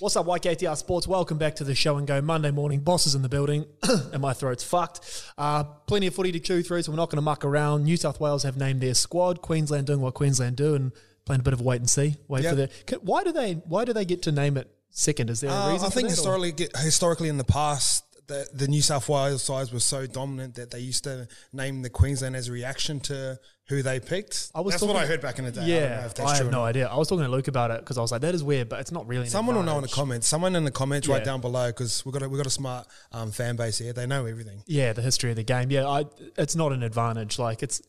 What's up, YKTR Sports? Welcome back to the show and go Monday morning. Bosses in the building, and my throat's fucked. Uh, plenty of footy to chew through, so we're not going to muck around. New South Wales have named their squad. Queensland doing what Queensland do, and playing a bit of wait and see. Wait Yep. for their. Can, why do they? Why do they get to name it second? Is there a Uh, reason? I for think that, historically, get- historically in the past, the, the New South Wales sides were so dominant that they used to name the Queensland as a reaction to who they picked. I was That's what I heard back in the day. I don't know Yeah, if that's I, have no idea. I was talking to Luke about it because I was like, "That is weird," but it's not really. Someone will know in the comments. Someone in the comments Yeah. right down below because we've got a, we've got a smart um, fan base here. They know everything. Yeah, the history of the game. Yeah, I, it's not an advantage. Like it's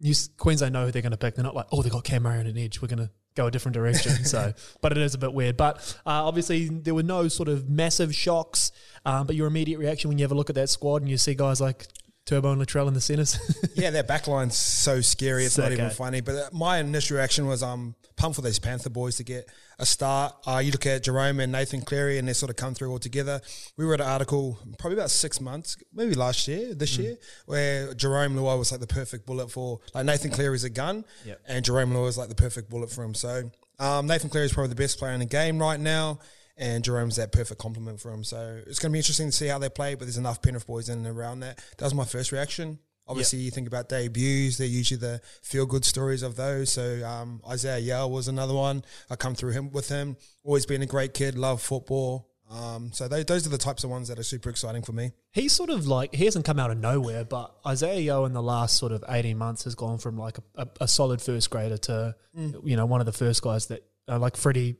New Queensland know who they're going to pick. They're not like, oh, they got Cam Murray on an edge. We're going to go a different direction. so, but it is a bit weird. But uh, obviously, there were no sort of massive shocks. Um, but your immediate reaction when you have a look at that squad and you see guys like Turbo and Latrell in the centres. yeah, their backline's so scary. It's not even eh? funny. But uh, my initial reaction was um pumped for these Panther boys to get a start. Uh, you look at Jerome and Nathan Cleary, and they sort of come through all together. We read an article probably about six months, maybe last year, this Mm. year, where Jerome Luai was like the perfect bullet for like Nathan Cleary's a gun, Yep. and Jerome Luai is like the perfect bullet for him. So um, Nathan Cleary is probably the best player in the game right now. And Jerome's that perfect complement for him. So it's going to be interesting to see how they play, but there's enough Penrith boys in and around that. That was my first reaction. Obviously, you think about debuts; they're usually the feel-good stories of those. So um, Isaiah Yeo was another one. I come through him with him. Always been a great kid, love football. Um, so those, those are the types of ones that are super exciting for me. He's sort of like he hasn't come out of nowhere, but Isaiah Yeo in the last sort of eighteen months has gone from like a, a, a solid first grader to you know one of the first guys that uh, like Freddie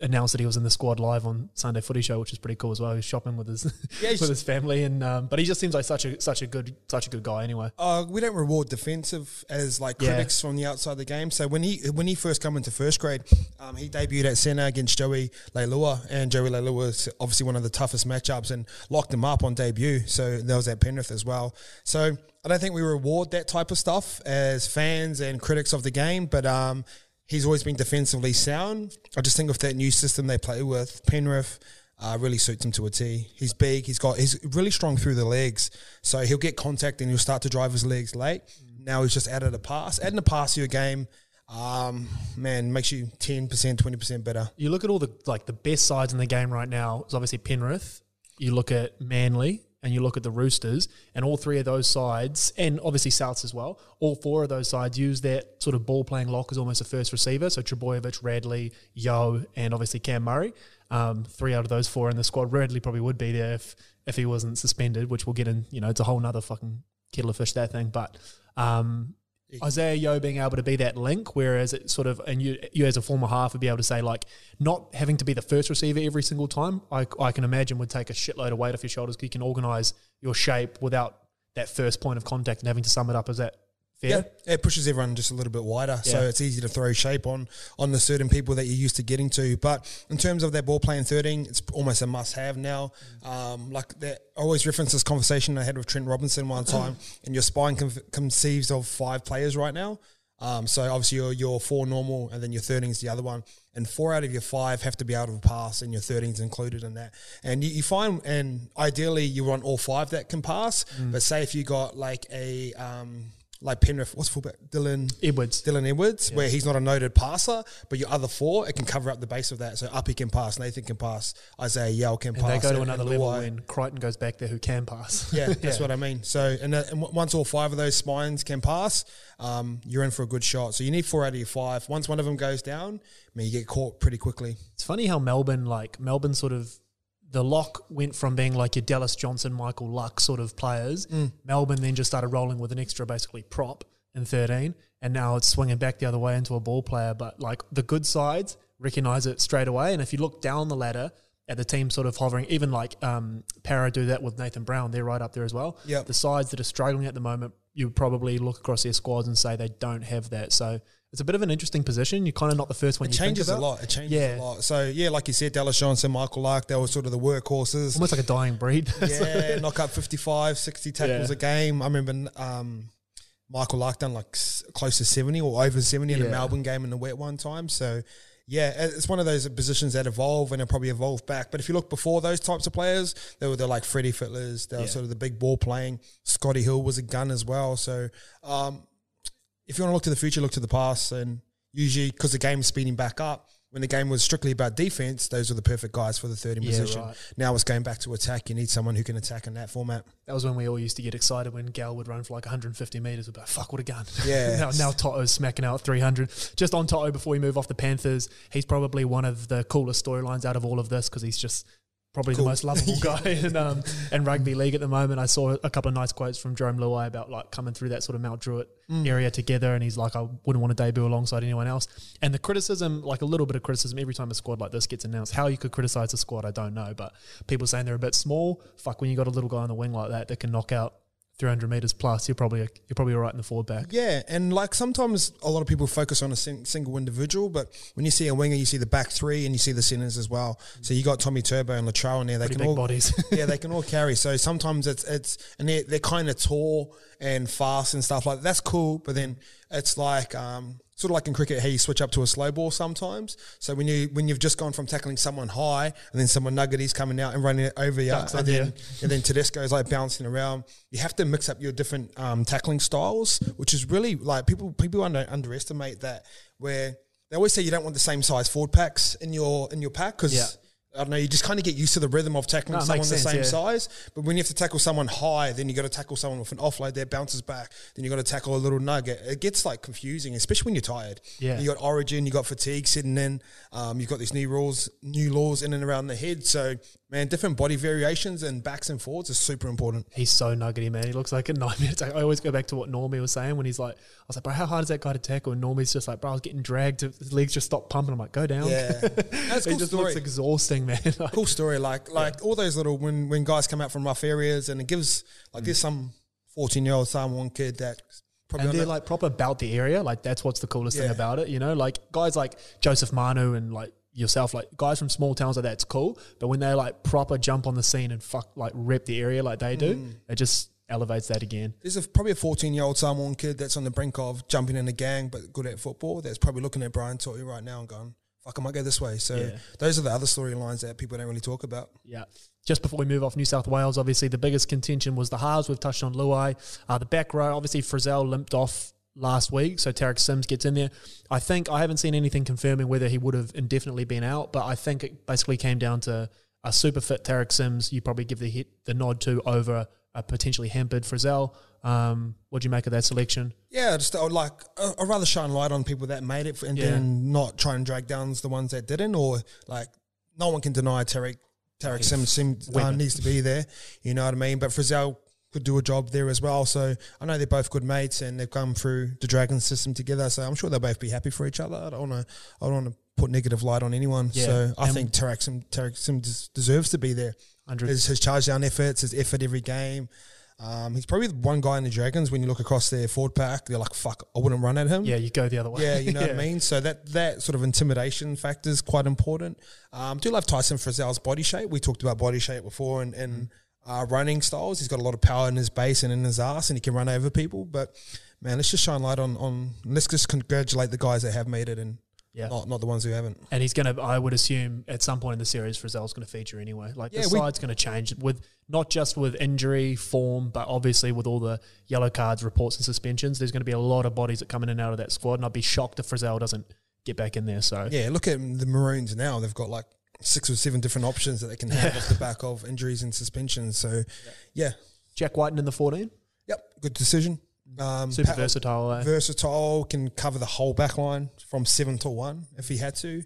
announced that he was in the squad live on Sunday Footy Show, which is pretty cool as well. He's shopping with his Yeah, with his family, and um, but he just seems like such a such a good such a good guy anyway. Uh, we don't reward defensive as like Yeah. critics from the outside of the game. So when he when he first come into first grade, um, he debuted at centre against Joey Leilua, and Joey Leilua was obviously one of the toughest matchups and locked him up on debut. So there was at Penrith as well. So I don't think we reward that type of stuff as fans and critics of the game, but um, he's always been defensively sound. I just think with that new system they play with, Penrith uh, really suits him to a T. He's big. He's got. He's really strong through the legs, so he'll get contact and he'll start to drive his legs late. Now he's just added a pass. Adding a pass to your game, um, man, makes you ten percent, twenty percent better. You look at all the like the best sides in the game right now. Is obviously Penrith. You look at Manly. And you look at the Roosters, and all three of those sides, and obviously Souths as well. All four of those sides use that sort of ball playing lock as almost a first receiver. So Trbojevic, Radley, Yeo, and obviously Cam Murray. Um, three out of those four in the squad. Radley probably would be there if if he wasn't suspended, which we'll get in. You know, it's a whole nother fucking kettle of fish that thing. But um, Isaiah Yeo being able to be that link, whereas it sort of, and you, you as a former half would be able to say like, not having to be the first receiver every single time. I, I can imagine would take a shitload of weight off your shoulders. You can organize your shape without that first point of contact and having to sum it up. as that? Yeah, it pushes everyone just a little bit wider, so it's easy to throw shape on on the certain people that you're used to getting to. But in terms of that ball playing thirteen, it's almost a must have now. Um, like that, I always reference this conversation I had with Trent Robinson one time, and your spine con- conceives of five players right now. Um, so obviously your your four normal, and then your thirteen is the other one, and four out of your five have to be out of a pass, and your thirteens included in that. And you, you find, and ideally you want all five that can pass. But say if you got like a um, like Penrith, what's fullback Dylan Edwards. Dylan Edwards, where he's not a noted passer, but your other four, it can cover up the base of that. So Api can pass, Nathan can pass, Isaiah Yeo can And pass. they go to and- another and level when Crichton goes back there who can pass. Yeah, that's what I mean. So, and, uh, and once all five of those spines can pass, um, you're in for a good shot. So you need four out of your five. Once one of them goes down, I mean, you get caught pretty quickly. It's funny how Melbourne, like Melbourne, sort of the lock went from being like your Dallas Johnson, Michael Luck sort of players. Melbourne then just started rolling with an extra, basically prop in thirteen, and now it's swinging back the other way into a ball player. But like the good sides recognize it straight away, and if you look down the ladder. At the team sort of hovering, even like um, Parra do that with Nathan Brown, they're right up there as well. Yep. The sides that are struggling at the moment, you would probably look across their squads and say they don't have that. So it's a bit of an interesting position. You're kind of not the first one It changes a lot. It changes Yeah. a lot. So yeah, like you said, Dallas Johnson, Michael Lark, they were sort of the workhorses. Almost like a dying breed. yeah, knock up 55, 60 tackles Yeah. a game. I remember um, Michael Lark done like s- close to 70 or over 70 in a Melbourne game in the wet one time. So, yeah, it's one of those positions that evolve and it'll probably evolve back. But if you look before those types of players, they were the like Freddie Fittlers, they were Yeah. sort of the big ball playing. Scotty Hill was a gun as well. So, um, if you want to look to the future, look to the past. And usually, because the game's speeding back up, when the game was strictly about defense, those were the perfect guys for the third in Yeah, position. right. Now it's going back to attack. You need someone who can attack in that format. That was when we all used to get excited when Gal would run for like 150 meters. We'd be like, "Fuck, what a gun!" Yeah. now, now To'o's smacking out 300. Just on To'o before we move off the Panthers, he's probably one of the coolest storylines out of all of this because he's just probably Cool. the most lovable guy in um, in rugby league at the moment. I saw a couple of nice quotes from Jerome Luai about like coming through that sort of Mount Druitt Mm. area together, and he's like, "I wouldn't want to debut alongside anyone else." And the criticism, like a little bit of criticism, every time a squad like this gets announced, how you could criticize a squad, I don't know, but people saying they're a bit small. Fuck, when you got a little guy on the wing like that that can knock out 300 meters plus, you're probably you're probably all right in the forward back. Yeah, and like sometimes a lot of people focus on a sing- single individual, but when you see a winger, you see the back three and you see the centers as well. So you got Tommy Turbo and Latrell in there. They Pretty can big all bodies. yeah, they can all carry. So sometimes it's it's and they're they're kind of tall and fast and stuff like that. That's cool, but then it's like um, sort of like in cricket, how you switch up to a slow ball sometimes. So when you when you've just gone from tackling someone high and then someone nuggety's coming out and running it over you, and then and then Tedesco's like bouncing around. You have to mix up your different um, tackling styles, which is really like people people under, underestimate that. Where they always say you don't want the same size forward packs in your in your pack because. Yeah. I don't know. You just kind of get used to the rhythm of tackling No, someone the sense, same yeah. size. But when you have to tackle someone high, then you got to tackle someone with an offload that bounces back. Then you got to tackle a little nugget. It gets like confusing, especially when you're tired. Yeah. You got origin, you got fatigue sitting in. Um, you've got these new rules, new laws in and around the head. So man, different body variations and backs and forwards is super important. He's so nuggety, man. He looks like a nightmare. I always go back to what Normie was saying when he's like, I was like, bro, how hard is that guy to tackle? And Normie's just like, bro, I was getting dragged. His legs just stopped pumping. I'm like, go down. Yeah, that's cool just story. looks exhausting, man. Like, cool story. Like like all those little when when guys come out from rough areas and it gives like Mm. there's some fourteen year old Samoan kid that probably and they're the- like proper about the area. Like that's what's the coolest thing about it. You know, like guys like Joseph Manu and like yourself, like guys from small towns like that, it's cool. But when they like proper jump on the scene and fuck like rep the area like they do, Mm. it just elevates that again. There's a, probably a 14 year old Samoan kid that's on the brink of jumping in a gang but good at football that's probably looking at Brian To'o right now and going, fuck, I might go this way. So Yeah. those are the other storylines that people don't really talk about. Yeah. Just before we move off New South Wales, obviously the biggest contention was the halves. We've touched on Luai. Uh, the back row, obviously Frizzell limped off last week, so Tariq Sims gets in there. I think I haven't seen anything confirming whether he would have indefinitely been out, but I think it basically came down to a super fit Tariq Sims. You probably give the hit the nod to over a potentially hampered Frizzell. Um, what do you make of that selection? Yeah, just I would like I- I'd rather shine light on people that made it and Yeah. then not try and drag down the ones that didn't. Or like no one can deny Tariq Tariq Sims seems, uh, needs to be there. You know what I mean? But Frizzell could do a job there as well. So I know they're both good mates and they've come through the Dragon system together. So I'm sure they'll both be happy for each other. I don't want to I don't want to put negative light on anyone. Yeah. So I And- think Tariq Sim Tariq Sim des- deserves to be there. 100. His, his charge down efforts, his effort every game. Um, he's probably the one guy in the Dragons when you look across their forward pack, they're like, fuck, I wouldn't run at him. yeah, you go the other way. Yeah, you know what I mean? So that that sort of intimidation factor is quite important. Um, do love Tyson Frizzell's body shape. We talked about body shape before and, and uh, running styles. He's got a lot of power in his base and in his ass and he can run over people. But man, let's just shine light on, on let's just congratulate the guys that have made it and Yeah. not, not the ones who haven't. And he's going to, I would assume, at some point in the series, Frizzell's going to feature anyway. Like Yeah, the side's going to change with not just with injury, form, but obviously with all the yellow cards, reports, and suspensions. There's going to be a lot of bodies that come in and out of that squad, and I'd be shocked if Frizzell doesn't get back in there. So Yeah, look at the Maroons now. They've got like six or seven different options that they can have off the back of injuries and suspensions. So, yeah. Jack Wighton in the 14, Yep, good decision. Um, super pa- versatile. eh? versatile, can cover the whole back line from seven to one if he had to.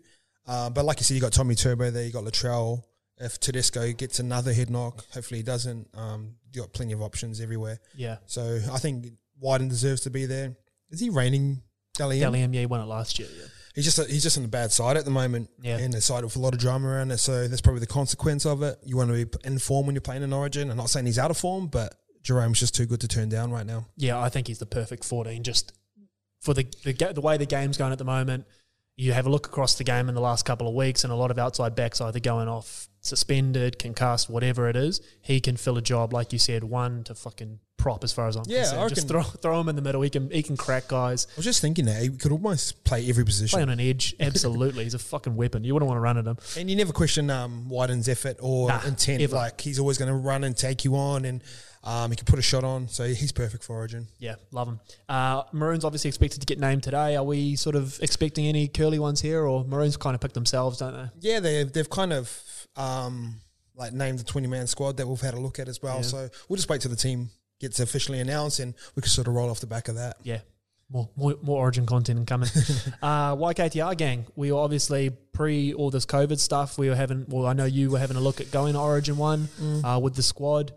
Uh, but like you said, you got Tommy Turbo there, you got Latrell. If Tedesco gets another head knock, hopefully he doesn't. Um, you got plenty of options everywhere. yeah. So I think Wighton deserves to be there. Is he reigning Dally M? Dalian, yeah, he won it last year. Yeah. He's just a, he's just on the bad side at the moment, Yeah. and a side with a lot of drama around it. So that's probably the consequence of it. You want to be in form when you're playing in Origin. I'm not saying he's out of form, but Jerome's just too good to turn down right now. Yeah, I think he's the perfect 14. Just for the the, the way the game's going at the moment, you have a look across the game in the last couple of weeks, and a lot of outside backs either going off suspended, concussed, whatever it is. He can fill a job, like you said, one to fucking prop as far as I'm Yeah, concerned. I Just throw throw him in the middle. He can he can crack guys. I was just thinking that he could almost play every position. Play on an edge. Absolutely, he's a fucking weapon. You wouldn't want to run at him. And you never question um, Wighton's effort or Nah, intent. ever. Like he's always going to run and take you on, and um, he can put a shot on. So he's perfect for Origin. Yeah, love him. Uh, Maroons obviously expected to get named today. Are we sort of expecting any curly ones here, or Maroons kind of pick themselves, don't they? Yeah, they they've kind of um, like named the twenty man squad that we've had a look at as well. Yeah. So we'll just wait till the team gets officially announced, and we can sort of roll off the back of that. Yeah. More, more, more origin content coming. uh, YKTR gang, we were obviously pre all this COVID stuff. We were having, well, I know you were having a look at going to Origin One uh, with the squad.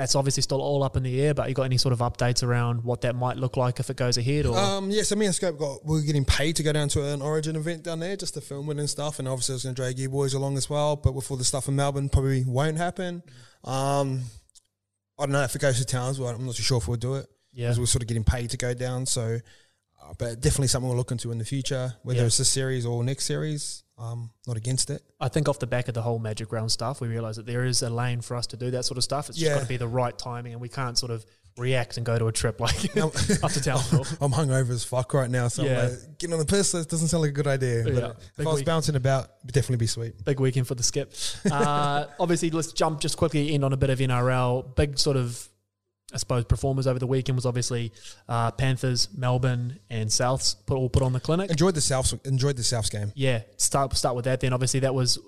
That's obviously still all up in the air, but you got any sort of updates around what that might look like if it goes ahead? Or Um, yeah, so me and Scope got we are getting paid to go down to an Origin event down there just to film it and stuff, and obviously I was going to drag you boys along as well. But with all the stuff in Melbourne, probably won't happen. Um, I don't know if it goes to Townsville. I'm not too sure if we'll do it yeah, because we're sort of getting paid to go down. So, uh, but definitely something we'll look into in the future, whether Yeah. it's this series or next series. Um, not against it. I think off the back of the whole Magic Round stuff, we realise that there is a lane for us to do that sort of stuff. It's just got to be the right timing, and we can't sort of react and go to a trip like No. up to Townsville. I'm hungover as fuck right now, so Yeah. I'm like, getting on the piss doesn't sound like a good idea. But if Big I was week. bouncing about, it'd definitely be sweet. big weekend for the skip. Uh, obviously, let's jump just quickly in on a bit of NRL. Big sort of, I suppose, performers over the weekend was obviously uh, Panthers, Melbourne, and Souths put all put on the clinic. Enjoyed the Souths. Enjoyed the Souths game. Yeah, start start with that. Then obviously that was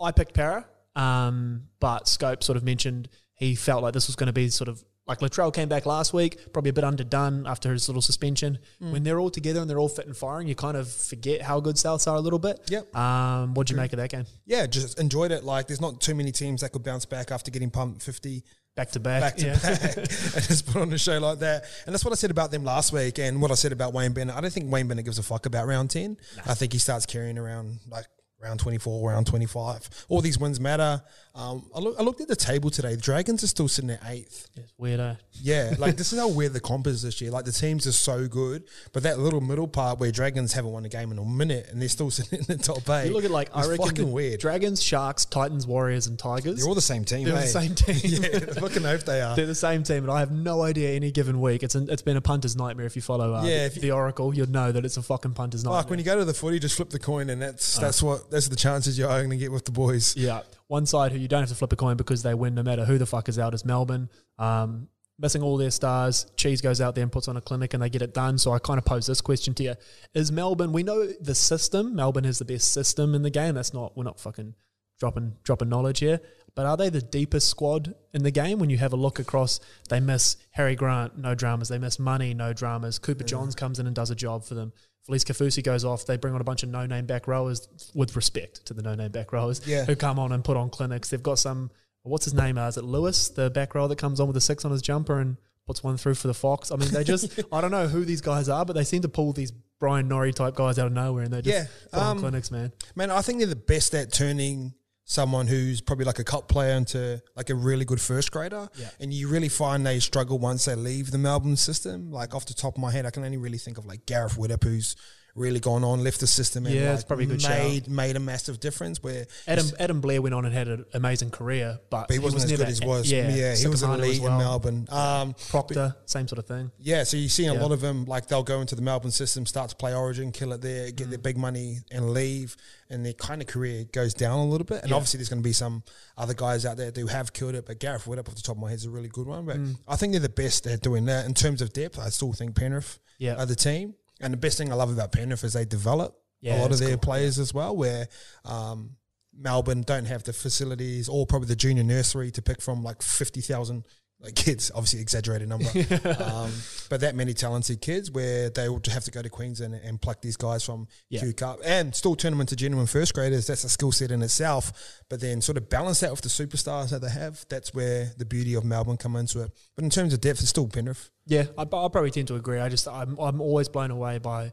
I picked Parra, um, but Scope sort of mentioned he felt like this was going to be sort of like Latrell came back last week, probably a bit underdone after his little suspension. When they're all together and they're all fit and firing, you kind of forget how good Souths are a little bit. Yep. Um, what'd you make of that game? Yeah, just enjoyed it. Like, there's not too many teams that could bounce back after getting pumped 50 Back to back. back to yeah. back and just put on a show like that. And that's what I said about them last week and what I said about Wayne Bennett. I don't think Wayne Bennett gives a fuck about round 10. I think he starts carrying around like round 24, round 25. All these wins matter. Um, I, look, I looked at the table today. The Dragons are still sitting at eighth. It's weird? Yeah, like this is how weird the comp is this year. Like the teams are so good, but that little middle part where Dragons haven't won a game in a minute and they're still sitting in the top eight. You look at like I it's reckon fucking weird. Dragons, Sharks, Titans, Warriors, and Tigers. They're all the same team. They're hey? the same team. yeah, fucking hope they are. They're the same team, and I have no idea any given week. It's an, it's been a punter's nightmare. If you follow uh, Yeah, the, if you- the Oracle, you'd know that it's a fucking punter's nightmare. Like when you go to the footy, just flip the coin, and that's Uh. that's what that's the chances you're going to get with the boys. Yeah, one side who you don't have to flip a coin because they win no matter who the fuck is out is Melbourne. Um, missing all their stars. Cheese goes out there and puts on a clinic and they get it done. So I kind of pose this question to you: Is Melbourne? We know the system. Melbourne has the best system in the game. That's not. We're not fucking dropping dropping knowledge here. But are they the deepest squad in the game? When you have a look across, they miss Harry Grant, no dramas. They miss Money, no dramas. Cooper Johns comes in and does a job for them. Felise Kaufusi goes off. They bring on a bunch of no-name back rowers, with respect to the no-name back rowers, Yeah. who come on and put on clinics. They've got some. What's his name? Uh, is it Lewis, the back rower that comes on with a six on his jumper and puts one through for the Fox? I mean, they just. I don't know who these guys are, but they seem to pull these Brian Norrie type guys out of nowhere, and they just Yeah, put on um, clinics, man. Man, I think they're the best at turning someone who's probably like a cup player into like a really good first grader. Yeah. And you really find they struggle once they leave the Melbourne system. Like off the top of my head, I can only really think of like Gareth Widdop, who's really gone on, left the system and Yeah, like it's probably a good shout. made made a massive difference where Adam Adam Blair went on and had an amazing career, but, but he wasn't as never, good as he was. Yeah, Yeah, he was Sika Manu as elite well. in Melbourne. Um, Proctor, same sort of thing. Yeah, so you're seeing a Yeah. lot of them like they'll go into the Melbourne system, start to play Origin, kill it there, get their Mm. big money, and leave, and their kind of career goes down a little bit. And Yeah. obviously, there's going to be some other guys out there who have killed it, but Gareth Widdop off the top of my head is a really good one. But Mm. I think they're the best at doing that in terms of depth. I still think Penrith Yeah. are the team, and the best thing I love about Penrith is they develop Yeah, a lot of their cool. players as well. Where um, Melbourne don't have the facilities or probably the junior nursery to pick from, like fifty thousand. Like kids, obviously exaggerated number, um, but that many talented kids where they will have to go to Queensland and, and pluck these guys from Yeah. Q Cup and still turn them into genuine first graders. That's a skill set in itself. But then sort of balance that with the superstars that they have. That's where the beauty of Melbourne come into it. But in terms of depth, it's still Penrith. Yeah, I, I probably tend to agree. I just I'm I'm always blown away by.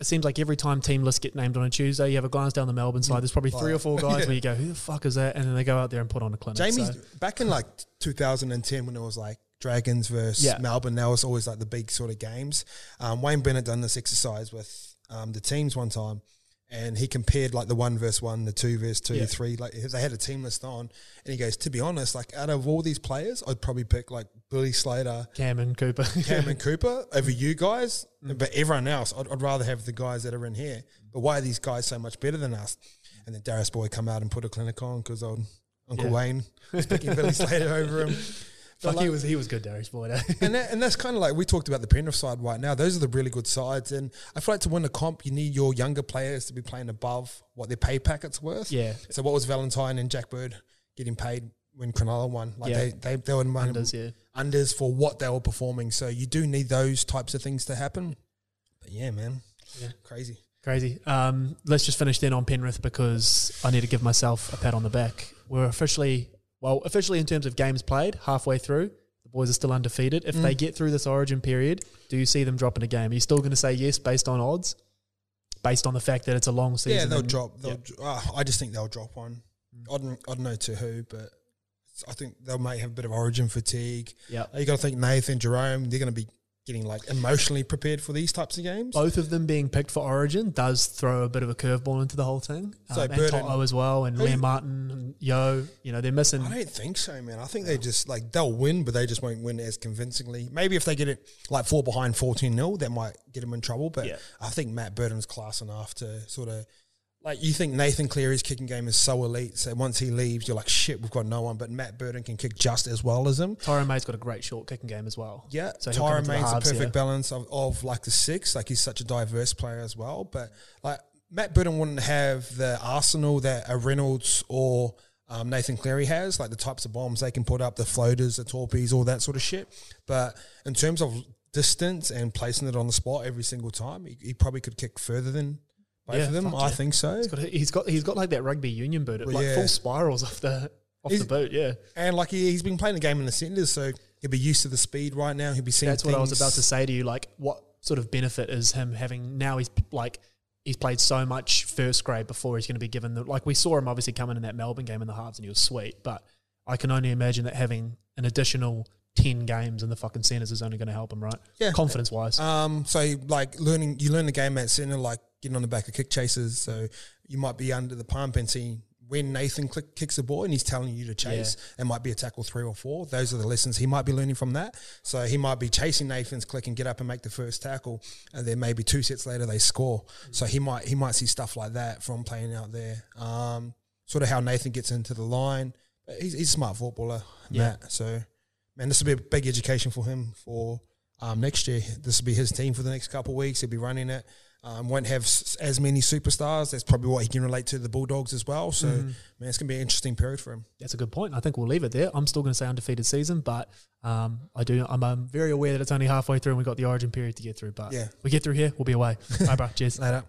It seems like every time team lists get named on a Tuesday, you have a glance down the Melbourne side. There's probably three or four guys where you go, "Who the fuck is that?" And then they go out there and put on a clinic. Jamie's So, back in like 2010 when it was like Dragons versus Yeah. Melbourne. That was always like the big sort of games. Um, Wayne Bennett done this exercise with um, the teams one time, and he compared like the one verse one, the two verse two, Yeah. three. Like they had a team list on, and he goes, "To be honest, like out of all these players, I'd probably pick like Billy Slater, Cameron Cooper. Cameron Cooper over you guys, Mm. but everyone else, I'd, I'd rather have the guys that are in here. But why are these guys so much better than us?" And then Darius Boyd come out and put a clinic on because old Uncle Yeah. Wayne was picking Billy Slater over him. Fuck, like- he was he was good, Darius Boyd. eh? and that, and that's kind of like we talked about the Penrith side right now. Those are the really good sides, and I feel like to win a comp, you need your younger players to be playing above what their pay packet's worth. yeah, So what was Valentine and Jack Bird getting paid when Cronulla won? Like Yeah. they they they were unders, yeah. unders for what they were performing. So you do need those types of things to happen. But yeah, man, Yeah. crazy. Crazy. Um, let's just finish then on Penrith because I need to give myself a pat on the back. We're officially, well, officially in terms of games played, halfway through. The boys are still undefeated. If they get through this origin period, do you see them dropping a game? Are you still going to say yes based on odds? Based on the fact that it's a long season? yeah, they'll and- drop. They'll, yeah. ah, I just think they'll drop one. I don't, I don't know to who, but I think they might have a bit of origin fatigue. Yeah. You got to think Nathan, Jerome, they're going to be getting like emotionally prepared for these types of games. Both of them being picked for Origin does throw a bit of a curveball into the whole thing. So um, and To'o as well, and Liam Martin and Yeo. You know they're missing. I don't think so, man. I think they just like they'll win, but they just won't win as convincingly. Maybe if they get it like four behind 14 0, that might get them in trouble. But Yeah. I think Matt Burton's class enough to sort of like you think Nathan Cleary's kicking game is so elite. So once he leaves, you're like, shit, we've got no one. But Matt Burton can kick just as well as him. Tyrone May's got a great short kicking game as well. Yeah, So Tyron the Main's perfect yeah. balance of, of like the six. Like he's such a diverse player as well. But like Matt Burton wouldn't have the arsenal that a Reynolds or um, Nathan Cleary has, like the types of bombs they can put up, the floaters, the torpedoes, all that sort of shit. But in terms of distance and placing it on the spot every single time, he, he probably could kick further than both Yeah, of them. I yeah. think so. He's got, he's got he's got like that rugby union boot, Well, like yeah. full spirals off the off He's- the boot. Yeah, And like he, he's been playing the game in the centres, so he'll be used to the speed right now. He'll be seeing. that's what I was about to say to you. Like, what sort of benefit is him having now? He's like he's played so much first grade before he's going to be given the like we saw him obviously coming in that Melbourne game in the halves and he was sweet, but I can only imagine that having an additional ten games in the fucking centres is only going to help him, right? Yeah. confidence wise. Um, so like learning, you learn the game at centre, like getting on the back of kick chasers. So you might be under the pump and see when Nathan click, kicks the ball and he's telling you to chase. It might be a tackle three or four. Those are the lessons he might be learning from that. So he might be chasing Nathan's click and get up and make the first tackle, and then maybe two sets later they score. So he might he might see stuff like that from playing out there. Um, sort of how Nathan gets into the line. He's, he's a smart footballer, Yeah. Matt. So man, this will be a big education for him for um, next year. This will be his team for the next couple of weeks. He'll be running it. Um, won't have s- as many superstars. That's probably what he can relate to the Bulldogs as well. So, Mm-hmm. man, it's going to be an interesting period for him. That's a good point. I think we'll leave it there. I'm still going to say undefeated season, but um, I do. I'm, um very aware that it's only halfway through and we've got the origin period to get through. But Yeah. we get through here, we'll be away. Bye, bro. Cheers. Later.